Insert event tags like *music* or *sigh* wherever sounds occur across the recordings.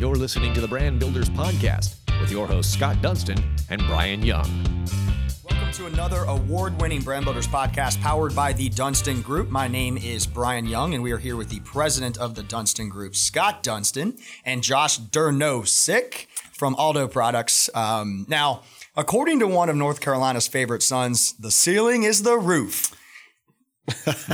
You're listening to the Brand Builders Podcast with your hosts Scott Dunston and Brian Young. Welcome to another award winning Brand Builders podcast powered by the Dunston Group. My name is Brian Young, and we are here with the president of the Dunston Group, Scott Dunston, and Josh Dernosek from Aldo Products. Um, now, according to one of North Carolina's favorite sons, the ceiling is the roof.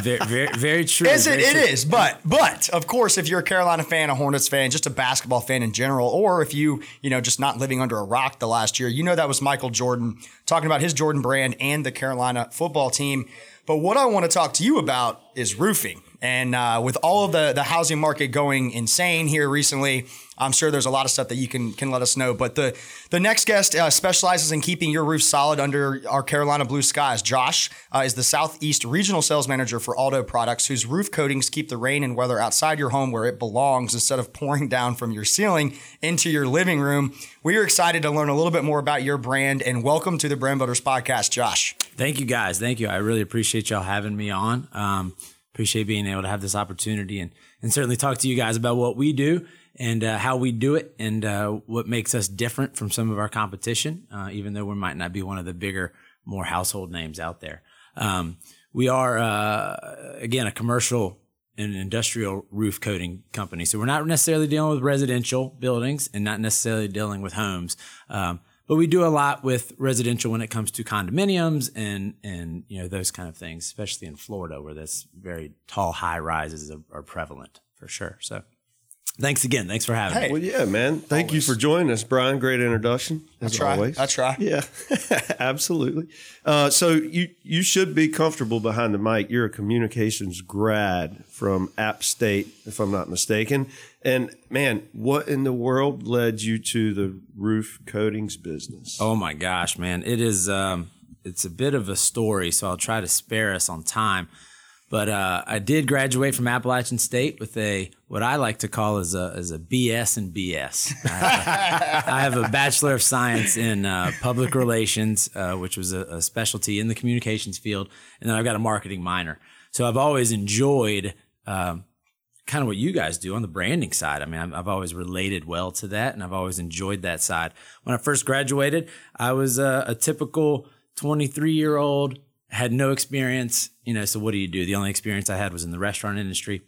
Very, very, very true. Is it? very It true. is. But but of course, if you're a Carolina fan, a Hornets fan, just a basketball fan in general, or if you you know just not living under a rock the last year, you know that was Michael Jordan talking about his Jordan brand and the Carolina football team. But what I want to talk to you about is roofing. And uh, with all of the the housing market going insane here recently, I'm sure there's a lot of stuff that you can can let us know. But the the next guest uh, specializes in keeping your roof solid under our Carolina blue skies. Josh uh, is the Southeast Regional Sales Manager for Aldo Products, whose roof coatings keep the rain and weather outside your home where it belongs instead of pouring *laughs* down from your ceiling into your living room. We are excited to learn a little bit more about your brand and welcome to the Brand Builders Podcast, Josh. Thank you guys. Thank you. I really appreciate y'all having me on. Um, appreciate being able to have this opportunity and, and certainly talk to you guys about what we do and uh, how we do it and uh, what makes us different from some of our competition, uh, even though we might not be one of the bigger, more household names out there. Um, we are, uh, again, a commercial and industrial roof coating company. So we're not necessarily dealing with residential buildings and not necessarily dealing with homes. Um, but we do a lot with residential when it comes to condominiums and and you know those kind of things, especially in Florida where this very tall high rises are, are prevalent for sure. So thanks again. Thanks for having me. Well, yeah, man. Thank you for joining us, Brian. Great introduction. As I try. always. I try. Yeah, *laughs* absolutely. Uh, so you you should be comfortable behind the mic. You're a communications grad from App State, if I'm not mistaken. And man, what in the world led you to the roof coatings business? Oh my gosh, man. It is um it's a bit of a story, so I'll try to spare us on time. But uh, I did graduate from Appalachian State with a what I like to call as a as a BS and BS. I have a, I have a Bachelor of Science in uh, Public Relations, uh, which was a, a specialty in the communications field, and then I've got a marketing minor. So I've always enjoyed um, kind of what you guys do on the branding side. I mean, I've, I've always related well to that, and I've always enjoyed that side. When I first graduated, I was a, a typical 23 year old, had no experience. You know, so what do you do? The only experience I had was in the restaurant industry.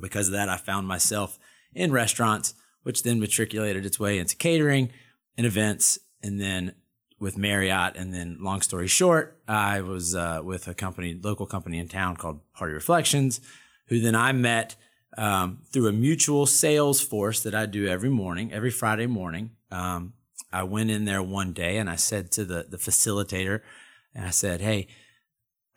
Because of that, I found myself in restaurants, which then matriculated its way into catering and events, and then with Marriott. And then, long story short, I was uh, with a company, local company in town called Party Reflections, who then I met um, through a mutual sales force that I do every morning, every Friday morning. Um, I went in there one day and I said to the the facilitator, and I said, "Hey,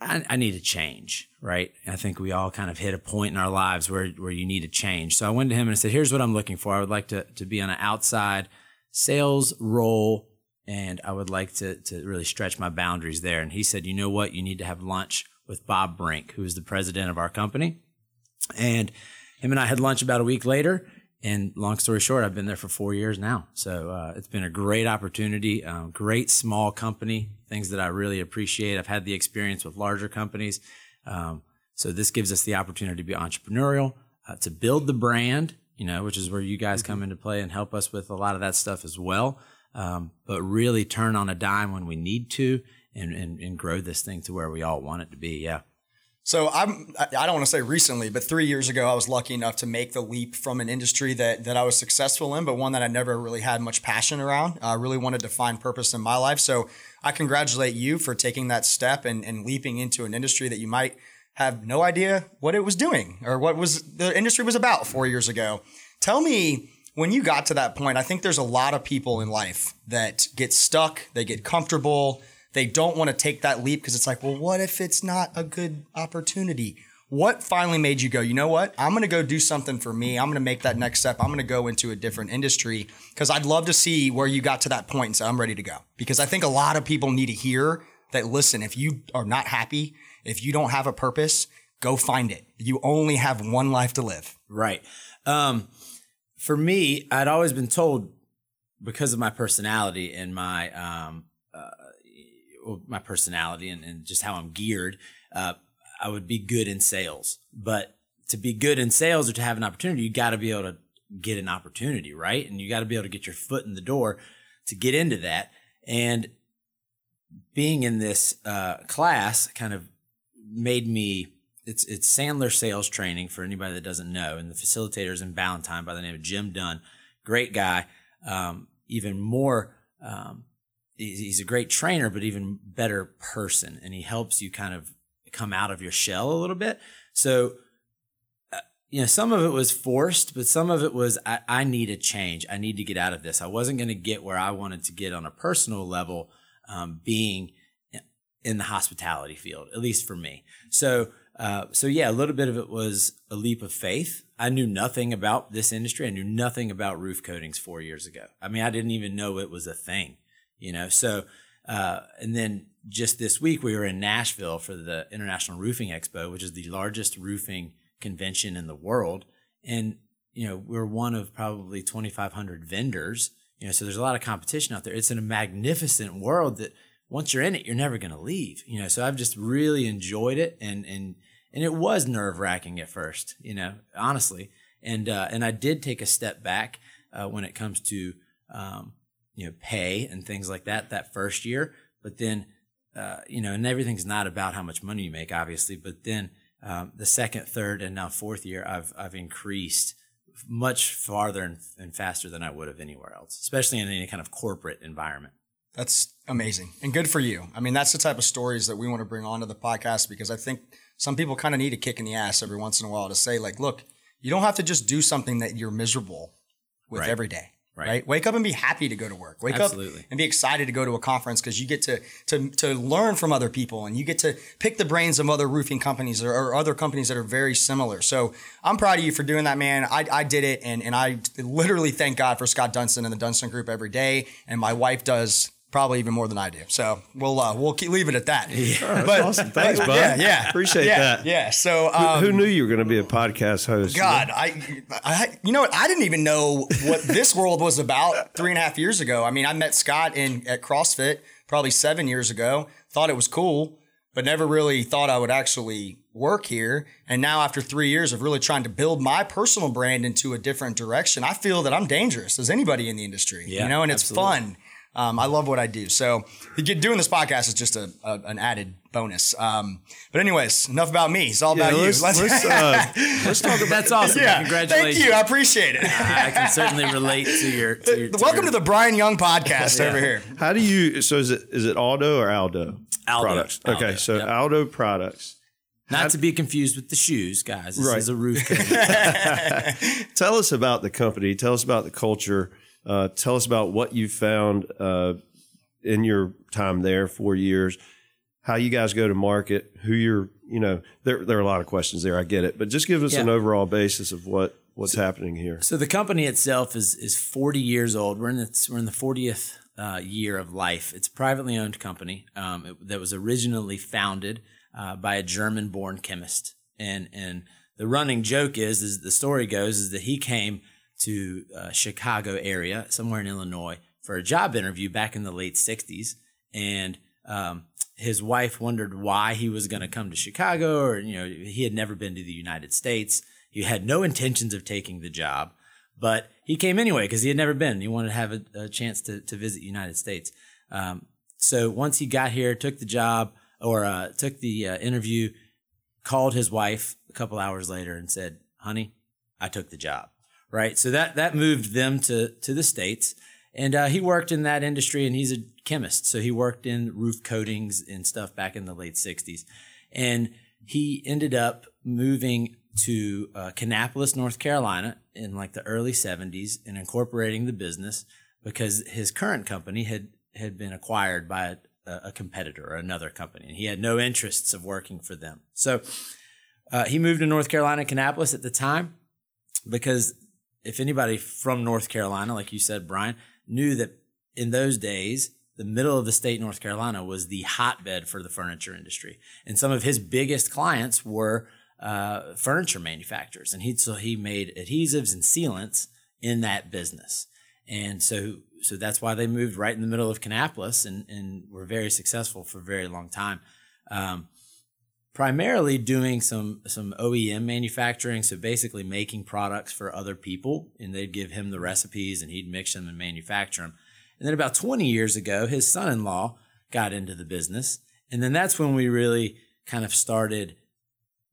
I, I need a change, right? I think we all kind of hit a point in our lives where where you need a change." So I went to him and I said, "Here's what I'm looking for. I would like to to be on an outside sales role." And I would like to, to really stretch my boundaries there. And he said, You know what? You need to have lunch with Bob Brink, who is the president of our company. And him and I had lunch about a week later. And long story short, I've been there for four years now. So uh, it's been a great opportunity, um, great small company, things that I really appreciate. I've had the experience with larger companies. Um, so this gives us the opportunity to be entrepreneurial, uh, to build the brand, you know, which is where you guys come into play and help us with a lot of that stuff as well. Um, but really turn on a dime when we need to and, and, and grow this thing to where we all want it to be. Yeah. So I'm I don't want to say recently, but three years ago I was lucky enough to make the leap from an industry that that I was successful in, but one that I never really had much passion around. I really wanted to find purpose in my life. So I congratulate you for taking that step and, and leaping into an industry that you might have no idea what it was doing or what was the industry was about four years ago. Tell me when you got to that point, I think there's a lot of people in life that get stuck, they get comfortable, they don't want to take that leap because it's like, well, what if it's not a good opportunity? What finally made you go, you know what? I'm going to go do something for me. I'm going to make that next step. I'm going to go into a different industry because I'd love to see where you got to that point and say, I'm ready to go. Because I think a lot of people need to hear that, listen, if you are not happy, if you don't have a purpose, go find it. You only have one life to live. Right. Um, for me, I'd always been told because of my personality and my um, my personality and, and just how I'm geared, uh, I would be good in sales. But to be good in sales or to have an opportunity, you got to be able to get an opportunity, right? And you got to be able to get your foot in the door to get into that. And being in this uh, class kind of made me it's it's Sandler sales training for anybody that doesn't know, and the facilitator is in Ballantyne by the name of Jim Dunn, great guy, um, even more. Um, he's a great trainer, but even better person, and he helps you kind of come out of your shell a little bit. So, uh, you know, some of it was forced, but some of it was I, I need a change. I need to get out of this. I wasn't going to get where I wanted to get on a personal level, um, being in the hospitality field, at least for me. So, uh, so yeah, a little bit of it was a leap of faith. I knew nothing about this industry. I knew nothing about roof coatings four years ago. I mean, I didn't even know it was a thing, you know. So, uh, and then just this week we were in Nashville for the International Roofing Expo, which is the largest roofing convention in the world, and you know we're one of probably 2,500 vendors. You know, so there's a lot of competition out there. It's in a magnificent world that once you're in it, you're never going to leave. You know, so I've just really enjoyed it, and and and it was nerve wracking at first. You know, honestly, and uh, and I did take a step back uh, when it comes to um, you know pay and things like that that first year, but then uh, you know, and everything's not about how much money you make, obviously, but then um, the second, third, and now fourth year, I've I've increased much farther and, and faster than I would have anywhere else, especially in any kind of corporate environment. That's amazing and good for you. I mean, that's the type of stories that we want to bring onto the podcast because I think some people kind of need a kick in the ass every once in a while to say, like, look, you don't have to just do something that you're miserable with Right. every day. Right. Right. Wake up and be happy to go to work. Wake Absolutely. up and be excited to go to a conference because you get to, to to learn from other people and you get to pick the brains of other roofing companies or, or other companies that are very similar. So I'm proud of you for doing that, man. I, I did it and and I literally thank God for Scott Dunston and the Dunston Group every day. And my wife does probably even more than I do. So we'll uh, we'll keep leave it at that. That's awesome. Thanks, bud. Yeah, yeah. Appreciate yeah, that. Yeah. So um, Who knew you were going to be a podcast host? God, I, I, you know what? I didn't even know what this *laughs* world was about three and a half years ago. I mean, I met Scott in at CrossFit probably seven years ago. Thought it was cool, but never really thought I would actually work here. And now, after three years of really trying to build my personal brand into a different direction, I feel that I'm dangerous as anybody in the industry. Yeah, you know, and it's absolutely. fun. Um, I love what I do. So doing this podcast is just a, a an added bonus. Um, but anyways, enough about me. It's all Yeah, about you. let's, let's, uh, *laughs* let's talk about That's awesome. yeah, Congratulations. Thank you. I appreciate it. I I can certainly relate to your. To your to Welcome your- to the Brian Young podcast over here. How do you? So is it is it Aldo or Aldo? Aldo. products. Aldo, Okay, so yep. Aldo products. Not to be confused with the shoes, guys. This Right. is a roof. *laughs* *laughs* Tell us about the company. Tell us about the culture. Uh, tell us about what you found uh, in your time there, four years. How you guys go to market. Who you're. You know, there there are a lot of questions there. I get it, but just give us Yeah. an overall basis of what what's happening here. So the company itself is is 40 years old. We're in the we're in the 40th uh, year of life. It's a privately owned company um, it- that was originally founded uh, by a German-born chemist, and and the running joke is, is the story goes, is that he came to uh, Chicago area, somewhere in Illinois, for a job interview back in the late 60s, and um, his wife wondered why he was going to come to Chicago, or you know, he had never been to the United States. He had no intentions of taking the job, but he came anyway because he had never been. He wanted to have a, a chance to, to visit the United States. Um, so once he got here, took the job or uh, took the uh, interview, called his wife a couple hours later and said, "Honey, I took the job." Right. So that that moved them to to the states, and uh, he worked in that industry, and he's a chemist, so he worked in roof coatings and stuff back in the late '60s, and he ended up moving to uh, Kannapolis, North Carolina, in like the early '70s, and incorporating the business because his current company had had been acquired by a, a competitor or another company, and he had no interests of working for them. So uh, he moved to North Carolina, Kannapolis at the time, because if anybody from North Carolina, like you said, Brian, knew that in those days, the middle of the state, North Carolina, was the hotbed for the furniture industry, and some of his biggest clients were uh, furniture manufacturers, and he so he made adhesives and sealants in that business, and so so that's why they moved right in the middle of Kannapolis, and and were very successful for a very long time. Um, primarily doing some some OEM manufacturing, so basically making products for other people, and they'd give him the recipes, and he'd mix them and manufacture them. And then about 20 years ago, his son-in-law got into the business, and then that's when we really kind of started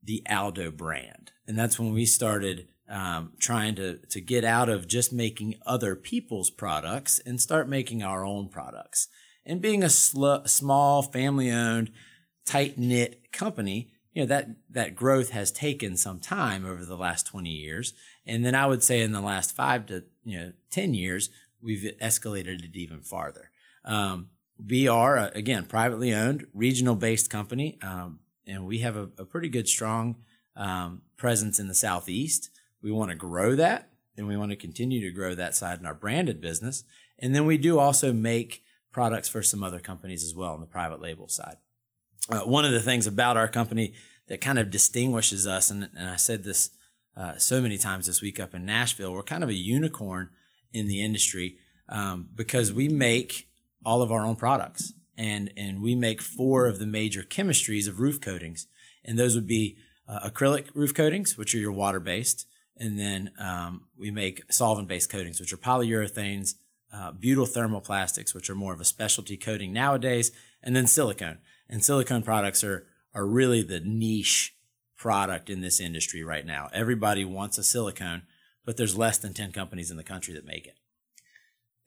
the Aldo brand, and that's when we started um, trying to to get out of just making other people's products and start making our own products. And being a sl- small family-owned tight knit company, you know, that, that growth has taken some time over the last 20 years. And then I would say in the last five to, you know, 10 years, we've escalated it even farther. Um, we are, uh, again, privately owned, regional based company. Um, and we have a, a, pretty good, strong um, presence in the Southeast. We want to grow that and we want to continue to grow that side in our branded business. And then we do also make products for some other companies as well on the private label side uh, one of the things about our company that kind of distinguishes us, and, and I said this uh, so many times this week up in Nashville, we're kind of a unicorn in the industry um, because we make all of our own products, and and we make four of the major chemistries of roof coatings, and those would be uh, acrylic roof coatings, which are your water based, and then um, we make solvent based coatings, which are polyurethanes, uh, butyl thermoplastics, which are more of a specialty coating nowadays, and then silicone and silicone products are are really the niche product in this industry right now. Everybody wants a silicone, but there's less than 10 companies in the country that make it.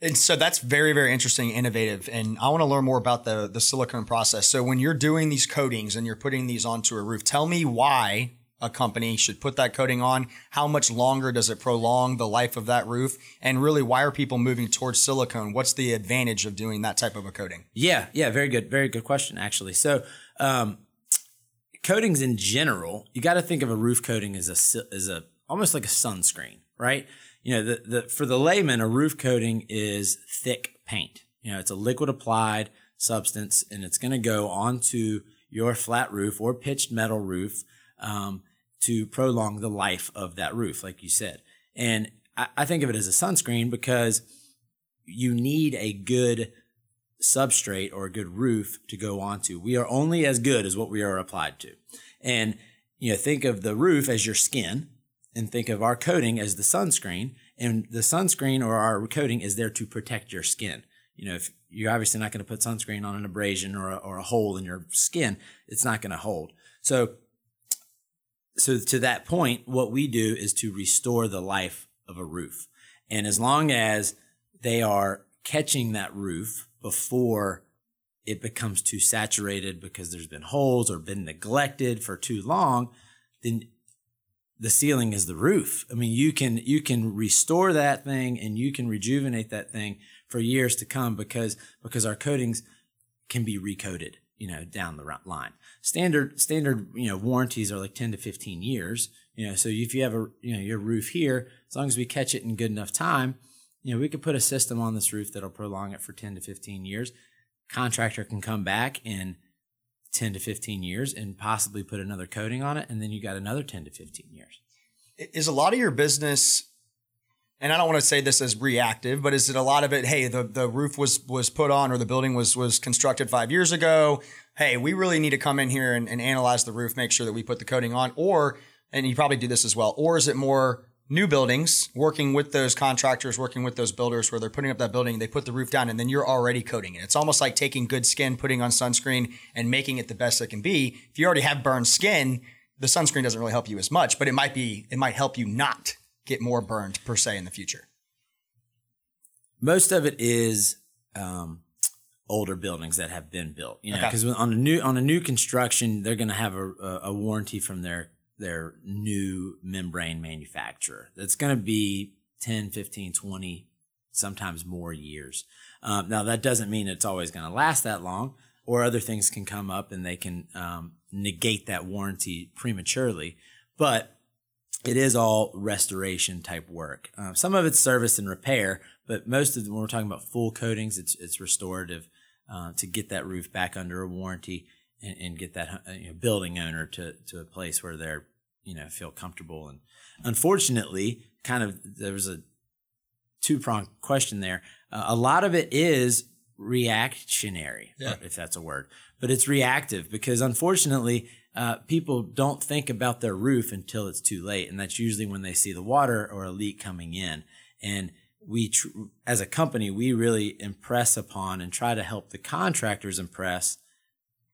And so that's very, very interesting, innovative. And I want to learn more about the, the silicone process. So when you're doing these coatings and you're putting these onto a roof, tell me why a company should put that coating on? How much longer does it prolong the life of that roof? And really, why are people moving towards silicone? What's the advantage of doing that type of a coating? Yeah, yeah, very good, very good question, actually. So, um, coatings in general, you got to think of a roof coating as a as a almost like a sunscreen, right? You know, the, the for the layman, a roof coating is thick paint. You know, it's a liquid applied substance, and it's going to go onto your flat roof or pitched metal roof. Um, to prolong the life of that roof, like you said. And I, I think of it as a sunscreen because you need a good substrate or a good roof to go onto. We are only as good as what we are applied to. And you know, think of the roof as your skin and think of our coating as the sunscreen. And the sunscreen or our coating is there to protect your skin. You know, if you're obviously not going to put sunscreen on an abrasion or a, or a hole in your skin, it's not going to hold. So so to that point, what we do is to restore the life of a roof. And as long as they are catching that roof before it becomes too saturated because there's been holes or been neglected for too long, then the ceiling is the roof. I mean, you can you can restore that thing and you can rejuvenate that thing for years to come because because our coatings can be recoated, you know, down the line. Standard standard you know warranties are like 10 to 15 years you know so if you have a you know your roof here as long as we catch it in good enough time you know we could put a system on this roof that'll prolong it for 10 to 15 years. Contractor can come back in 10 to 15 years and possibly put another coating on it and then you got another 10 to 15 years. Is a lot of your business and I don't want to say this as reactive, but is it a lot of it? Hey, the, the roof was was put on or the building was was constructed five years ago hey, we really need to come in here and, and analyze the roof, make sure that we put the coating on, or and you probably do this as well, or is it more new buildings, working with those contractors, working with those builders where they're putting up that building, they put the roof down and then you're already coating it. It's almost like taking good skin, putting on sunscreen and making it the best it can be. If you already have burned skin, the sunscreen doesn't really help you as much, but it might be, it might help you not get more burned per se in the future. Most of it is um, older buildings that have been built. You know, because okay. on a new on a new construction, they're going to have a, a, warranty from their their new membrane manufacturer. That's going to be 10, 15, 20, sometimes more years. Um, now that doesn't mean it's always going to last that long, or other things can come up and they can um, negate that warranty prematurely. But it is all restoration type work. Uh, some of it's service and repair, but most of the, when we're talking about full coatings, it's it's restorative uh, to get that roof back under a warranty and, and get that uh, you know, building owner to to a place where they're you know feel comfortable. And unfortunately, kind of there was a two pronged question there. Uh, a lot of it is reactionary, if that's a word, but it's reactive because unfortunately, uh, people don't think about their roof until it's too late. And that's usually when they see the water or a leak coming in. And we, tr- as a company, we really impress upon and try to help the contractors impress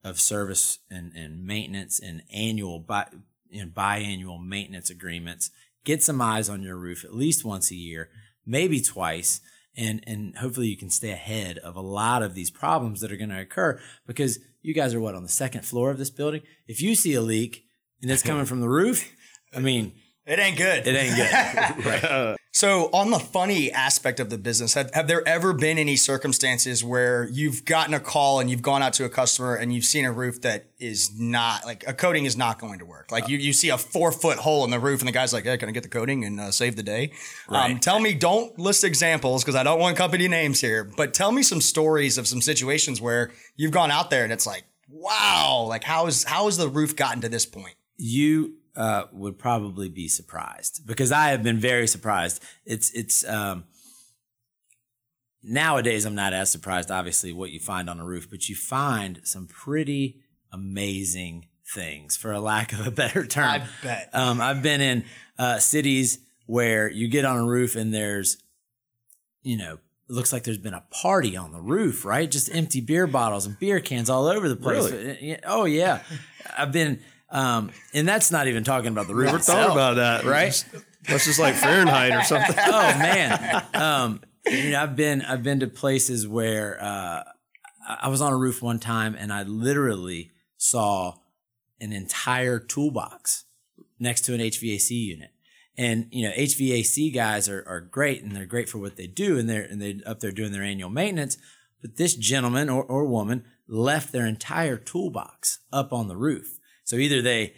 of service and, and maintenance and annual bi- and biannual maintenance agreements. Get some eyes on your roof at least once a year, maybe twice, and and hopefully you can stay ahead of a lot of these problems that are going to occur because you guys are what on the second floor of this building. If you see a leak and it's *laughs* coming from the roof, I mean, It ain't good. it ain't good. *laughs* So, on the funny aspect of the business, have, have there ever been any circumstances where you've gotten a call and you've gone out to a customer and you've seen a roof that is not like a coating is not going to work? Like you, you see a four foot hole in the roof and the guy's like, "Hey, can I get the coating and uh, save the day?" Um, tell me, don't list examples because I don't want company names here, but tell me some stories of some situations where you've gone out there and it's like, "Wow, like how is how has the roof gotten to this point?" you uh, would probably be surprised because I have been very surprised. It's it's um, nowadays I'm not as surprised, obviously, what you find on a roof, but you find some pretty amazing things, for a lack of a better term. I bet. Um, I've been in uh, cities where you get on a roof and there's, you know, it looks like there's been a party on the roof, right? Just empty beer bottles and beer cans all over the place. Really? Oh yeah, *laughs* I've been, um, and that's not even talking about the roof. Never thought itself, about that. right? That's just like Fahrenheit or something. *laughs* oh man, um, you know, I've been I've been to places where uh, I I was on a roof one time and I literally saw an entire toolbox next to an HVAC unit. And you know, HVAC guys are, are great and they're great for what they do and they're and they're up there doing their annual maintenance. But this gentleman or, or woman left their entire toolbox up on the roof. So either they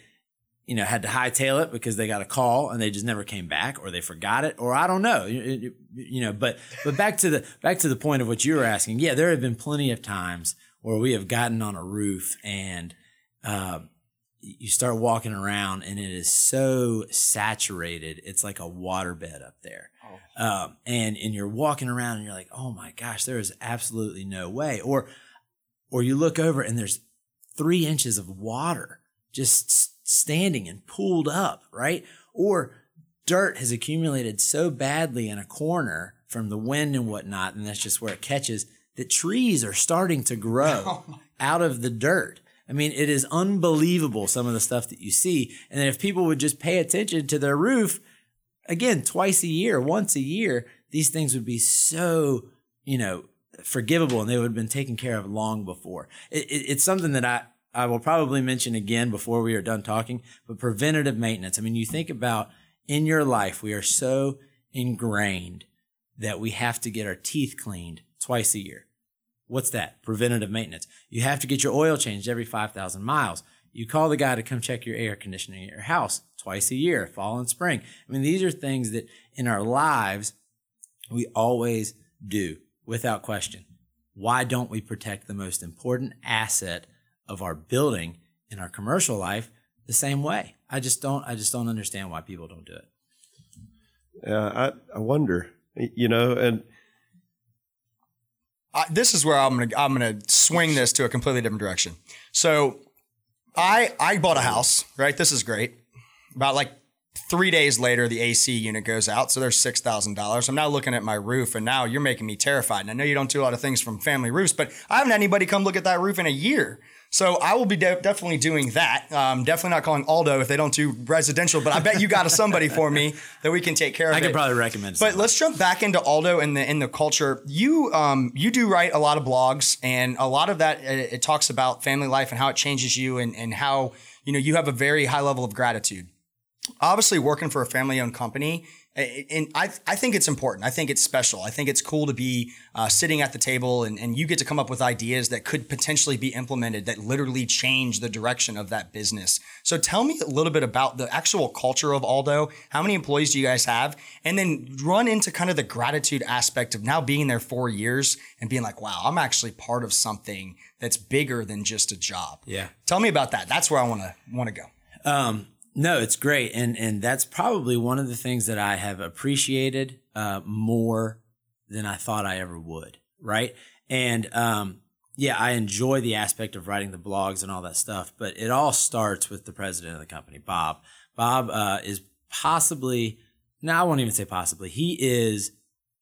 you know, had to hightail it because they got a call and they just never came back, or they forgot it, or I don't know, you, you- know. But but back to the back to the point of what you were asking. Yeah, there have been plenty of times where we have gotten on a roof and um, you start walking around and it is so saturated, it's like a waterbed up there. Um, and and you're walking around and you're like, oh my gosh, there is absolutely no way. Or or you look over and there's three inches of water just standing and pooled up, right? Or dirt has accumulated so badly in a corner from the wind and whatnot, and that's just where it catches that trees are starting to *laughs* grow oh out of the dirt. I mean, it is unbelievable some of the stuff that you see. And then if people would just pay attention to their roof, again, twice a year, once a year, these things would be so, you know, forgivable and they would have been taken care of long before. It, it, it's something that I, I will probably mention again before we are done talking, but preventative maintenance. I mean, you think about in your life, we are so ingrained that we have to get our teeth cleaned twice a year. What's that? Preventative maintenance. You have to get your oil changed every 5,000 miles. You call the guy to come check your air conditioning at your house twice a year, fall and spring. I mean, these are things that in our lives we always do without question. Why don't we protect the most important asset of our building in our commercial life the same way? I just don't I just don't understand why people don't do it. Yeah, I, I wonder, you know, and I, this is where I'm gonna I'm gonna swing this to a completely different direction. So, I I bought a house, right? This is great. About like three days later, the AC unit goes out, so there's six thousand dollars. I'm now looking at my roof, and now you're making me terrified. And I know you don't do a lot of things from family roofs, but I haven't had anybody come look at that roof in a year. So I will be de- definitely doing that. Um, definitely not calling Aldo if they don't do residential, but I bet you got a somebody for me that we can take care of. I it. could probably recommend But something. let's jump back into Aldo and the in the culture. You um you do write a lot of blogs, and a lot of that uh, it talks about family life and how it changes you, and and how you know you have a very high level of gratitude. Obviously, working for a family owned company, and I I think it's important. I think it's special. I think it's cool to be uh, sitting at the table and, and you get to come up with ideas that could potentially be implemented that literally change the direction of that business. So tell me a little bit about the actual culture of Aldo. How many employees do you guys have? And then run into kind of the gratitude aspect of now being there four years and being like, wow, I'm actually part of something that's bigger than just a job. Yeah. Tell me about that. That's where I want to want to go. Um, no, it's great, and and that's probably one of the things that I have appreciated uh, more than I thought I ever would. Right, And um, yeah, I enjoy the aspect of writing the blogs and all that stuff, but it all starts with the president of the company, Bob. Bob uh, is possibly, no, I won't even say possibly. He is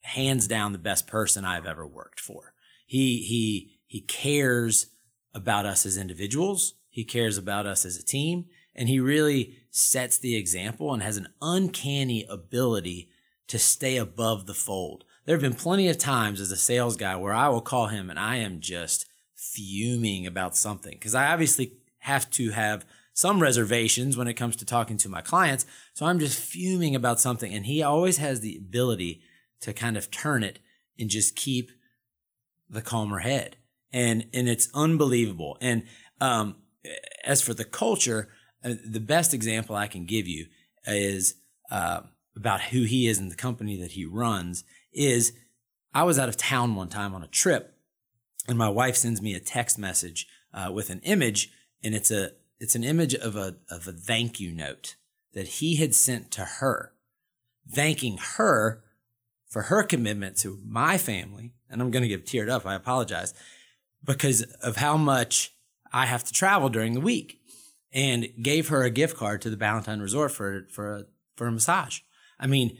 hands down the best person I've ever worked for. He he he cares about us as individuals. He cares about us as a team, and he really sets the example and has an uncanny ability to stay above the fold. There have been plenty of times as a sales guy where I will call him and I am just fuming about something because I obviously have to have some reservations when it comes to talking to my clients. So I'm just fuming about something. And he always has the ability to kind of turn it and just keep the calmer head. And, and it's unbelievable. And, um, as for the culture, the best example I can give you is, uh, about who he is and the company that he runs is I was out of town one time on a trip and my wife sends me a text message uh, with an image and it's a it's an image of a of a thank you note that he had sent to her thanking her for her commitment to my family. And I'm going to get teared up I apologize because of how much I have to travel during the week and gave her a gift card to the Ballantyne Resort for for a, for a massage I mean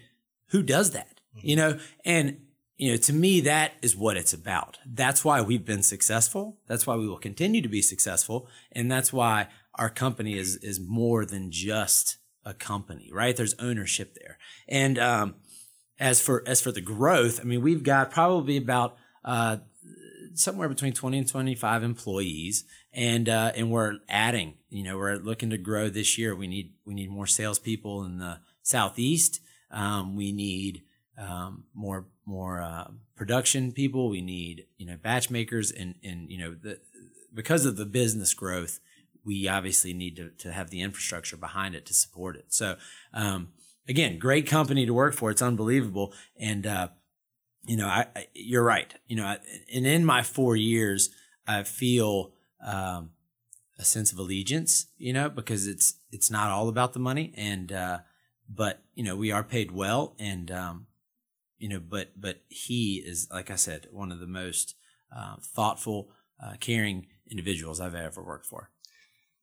who does that you know and you know, to me, that is what it's about. That's why we've been successful. That's why we will continue to be successful. And that's why our company is, is more than just a company, right? There's ownership there. And, um, as for, as for the growth, I mean, we've got probably about, uh, somewhere between 20 and 25 employees and, uh, and we're adding, you know, we're looking to grow this year. We need, we need more salespeople in the Southeast. Um, we need, um, more more uh, production people. We need you know batch makers, and and you know the, because of the business growth, we obviously need to to have the infrastructure behind it to support it. So um, again, great company to work for. It's unbelievable, and uh, you know I, I, you're right. You know, I, and in my four years, I feel. Um, a sense of allegiance, you know, because it's it's not all about the money, and uh, but you know we are paid well, and um, you know, but but he is, like I said, one of the most uh, thoughtful, uh, caring individuals I've ever worked for.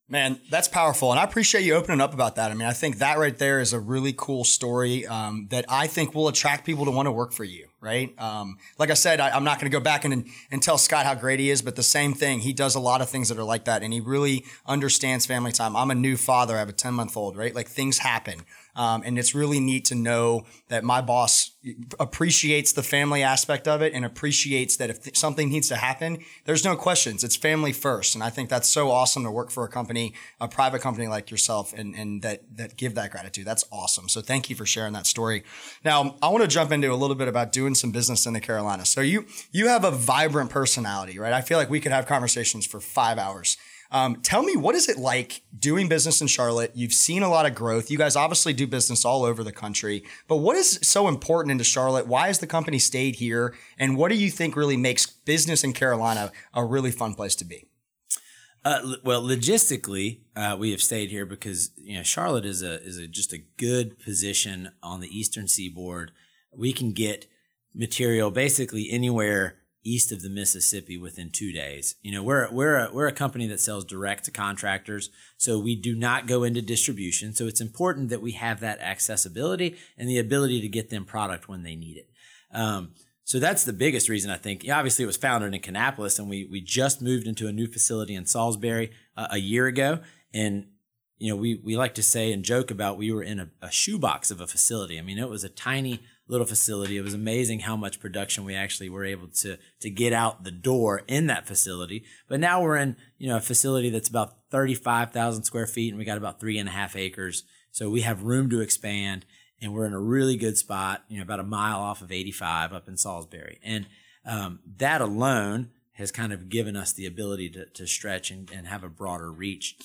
Man, that's powerful. And I appreciate you opening up about that. I mean, I think that right there is a really cool story um, that I think will attract people to want to work for you, right? Um, like I said, I, am not going to go back and, and tell Scott how great he is, but the same thing. He does a lot of things that are like that. And he really understands family time. I'm a new father. I have a 10 month old, right? Like things happen. Um, and it's really neat to know that my boss appreciates the family aspect of it and appreciates that if th- something needs to happen, there's no questions. It's family first. And I think that's so awesome to work for a company, a private company like yourself and, and that, that give that gratitude. That's awesome. So thank you for sharing that story. Now, I want to jump into a little bit about doing some business in the Carolinas. So you, you have a vibrant personality, right? I feel like we could have conversations for five hours. Um, tell me, what is it like doing business in Charlotte? You've seen a lot of growth. You guys obviously do business all over the country, but what is so important into Charlotte? Why has the company stayed here? And what do you think really makes business in Carolina a really fun place to be? Uh, well, logistically, uh, we have stayed here because you know Charlotte is a is a, just a good position on the eastern seaboard. We can get material basically anywhere east of the Mississippi within two days. You know, we're we're a, we're a company that sells direct to contractors, so we do not go into distribution. So it's important that we have that accessibility and the ability to get them product when they need it. Um, so that's the biggest reason I think. Obviously, it was founded in Kannapolis, and we we just moved into a new facility in Salisbury uh, a year ago, and you know, we we like to say and joke about we were in a, a shoebox of a facility. I mean, it was a tiny little facility. It was amazing how much production we actually were able to to get out the door in that facility. But now we're in you know a facility that's about thirty five thousand square feet, and we got about three and a half acres. So we have room to expand, and we're in a really good spot. You know, about a mile off of eighty five up in Salisbury, and um, that alone has kind of given us the ability to to stretch and, and have a broader reach.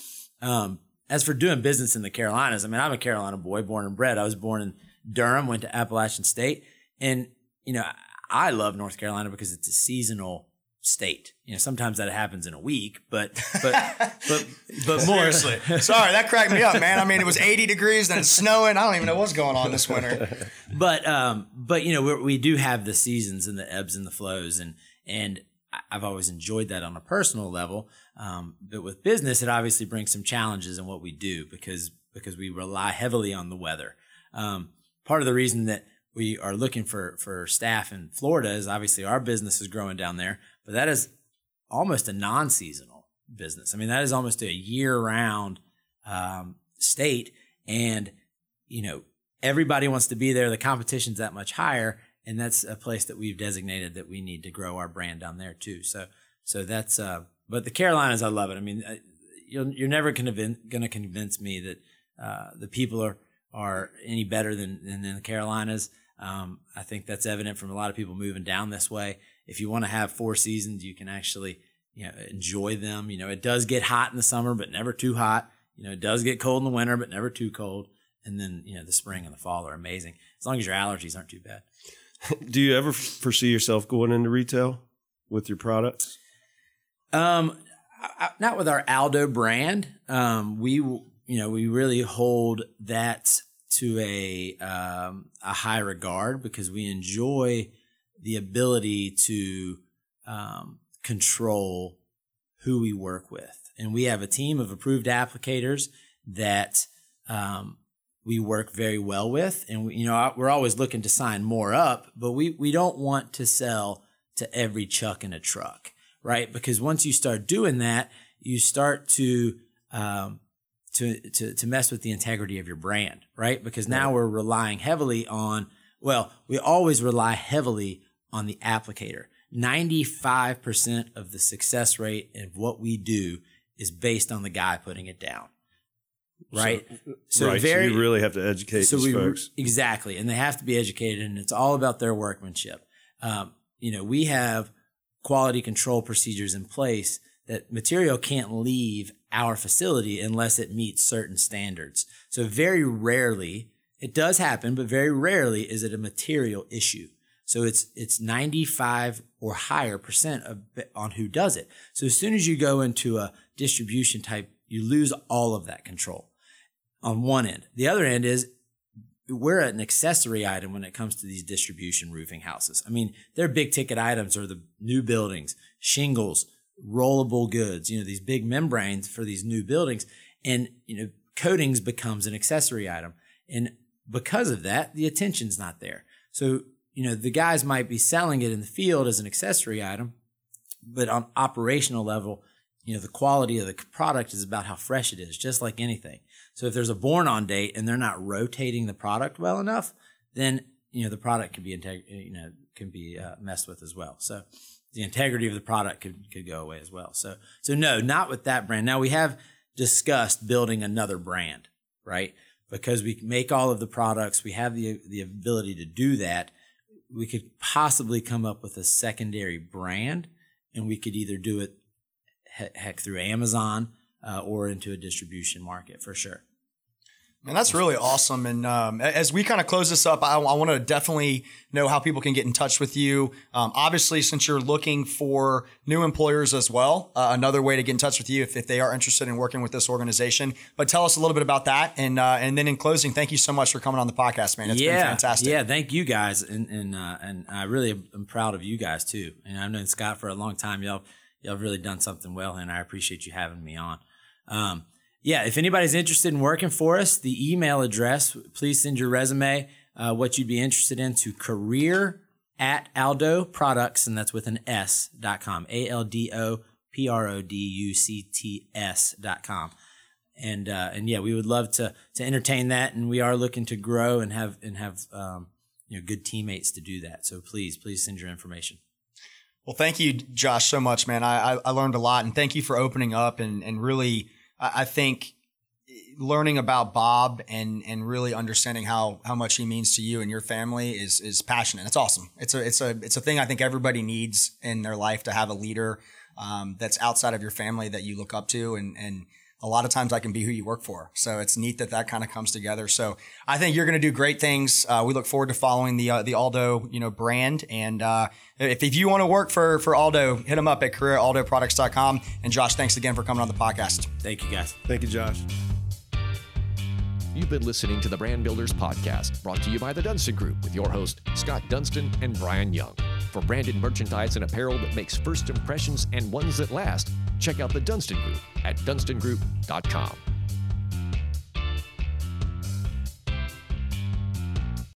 Um, as for doing business in the Carolinas, I mean, I'm a Carolina boy, born and bred. I was born in Durham, went to Appalachian State. And, you know, I love North Carolina because it's a seasonal state. You know, sometimes that happens in a week, but but *laughs* but but more. Seriously, sorry, that cracked me up, man. I mean, it was 80 degrees, then it's snowing. I don't even know what's going on this winter. But um, but you know, we we do have the seasons and the ebbs and the flows, and and I've always enjoyed that on a personal level. Um, but with business, it obviously brings some challenges in what we do because because we rely heavily on the weather. Um, part of the reason that we are looking for for staff in Florida is obviously our business is growing down there, but that is almost a non-seasonal business. I mean, that is almost a year-round um, state, and you know everybody wants to be there. The competition's that much higher, and that's a place that we've designated that we need to grow our brand down there too. So, so that's. Uh, but the Carolinas, I love it. I mean, you're you're never going to convince me that uh, the people are are any better than than the Carolinas. Um, I think that's evident from a lot of people moving down this way. If you want to have four seasons, you can actually you know enjoy them. You know, it does get hot in the summer, but never too hot. You know, it does get cold in the winter, but never too cold. And then you know the spring and the fall are amazing as long as your allergies aren't too bad. *laughs* Do you ever foresee yourself going into retail with your products? Um, not with our Aldo brand. Um, we you know we really hold that to a um, a high regard because we enjoy the ability to um, control who we work with, and we have a team of approved applicators that um, we work very well with, and we, you know we're always looking to sign more up, but we we don't want to sell to every chuck in a truck, right? Because once you start doing that, you start to um, to, to, to mess with the integrity of your brand, right? Because now right. we're relying heavily on, well, we always rely heavily on the applicator. 95% of the success rate of what we do is based on the guy putting it down. Right. So, so right. Very, so you really have to educate so we, folks. Exactly. And they have to be educated and it's all about their workmanship. Um, you know, we have quality control procedures in place that material can't leave our facility unless it meets certain standards. So very rarely, it does happen, but very rarely is it a material issue. So it's it's 95 or higher percent of, on who does it. So as soon as you go into a distribution type, you lose all of that control on one end. The other end is we're an accessory item when it comes to these distribution roofing houses. I mean, their big ticket items are the new buildings, shingles, rollable goods, you know, these big membranes for these new buildings. And, you know, coatings becomes an accessory item. And because of that, the attention's not there. So, you know, the guys might be selling it in the field as an accessory item, but on operational level, you know, the quality of the product is about how fresh it is, just like anything. So if there's a born on date and they're not rotating the product well enough, then, you know, the product can be, integ- you know, can be uh, messed with as well. So, the integrity of the product could, could go away as well. So, so no, not with that brand. Now we have discussed building another brand, right? Because we make all of the products, we have the, the ability to do that. We could possibly come up with a secondary brand and we could either do it heck through Amazon uh, or into a distribution market for sure. And that's really awesome. And um, as we kind of close this up, I, I want to definitely know how people can get in touch with you. Um, obviously, since you're looking for new employers as well, uh, another way to get in touch with you if, if, they are interested in working with this organization. But tell us a little bit about that. And uh, and then in closing, thank you so much for coming on the podcast, man. It's yeah, been fantastic. Yeah, thank you guys. And and uh, and I really am proud of you guys too. And I've known Scott for a long time. Y'all y'all have really done something well, and I appreciate you having me on. Um, yeah, if anybody's interested in working for us, the email address, please send your resume, uh, what you'd be interested in to career at Aldo Products, and that's with an S dot com, A L D O P R O D U C T S dot com. And, uh, and yeah, we would love to, to entertain that. And we are looking to grow and have, and have, um, you know, good teammates to do that. So please, please send your information. Well, thank you, Josh, so much, man. I, I learned a lot and thank you for opening up and, and really, I think learning about Bob and and really understanding how how much he means to you and your family is is passionate. It's awesome. It's a it's a it's a thing I think everybody needs in their life to have a leader um, that's outside of your family that you look up to and and a lot of times I can be who you work for. So it's neat that that kind of comes together. So I think you're going to do great things. Uh, we look forward to following the uh, the Aldo you know brand. And uh, if, if you want to work for for Aldo, hit them up at careeraldoproducts.com. And Josh, thanks again for coming on the podcast. Thank you guys. Thank you, Josh. You've been listening to the Brand Builders Podcast, brought to you by the Dunston Group with your host, Scott Dunston and Brian Young. For branded merchandise and apparel that makes first impressions and ones that last, check out the Dunston Group at dunstongroup.com.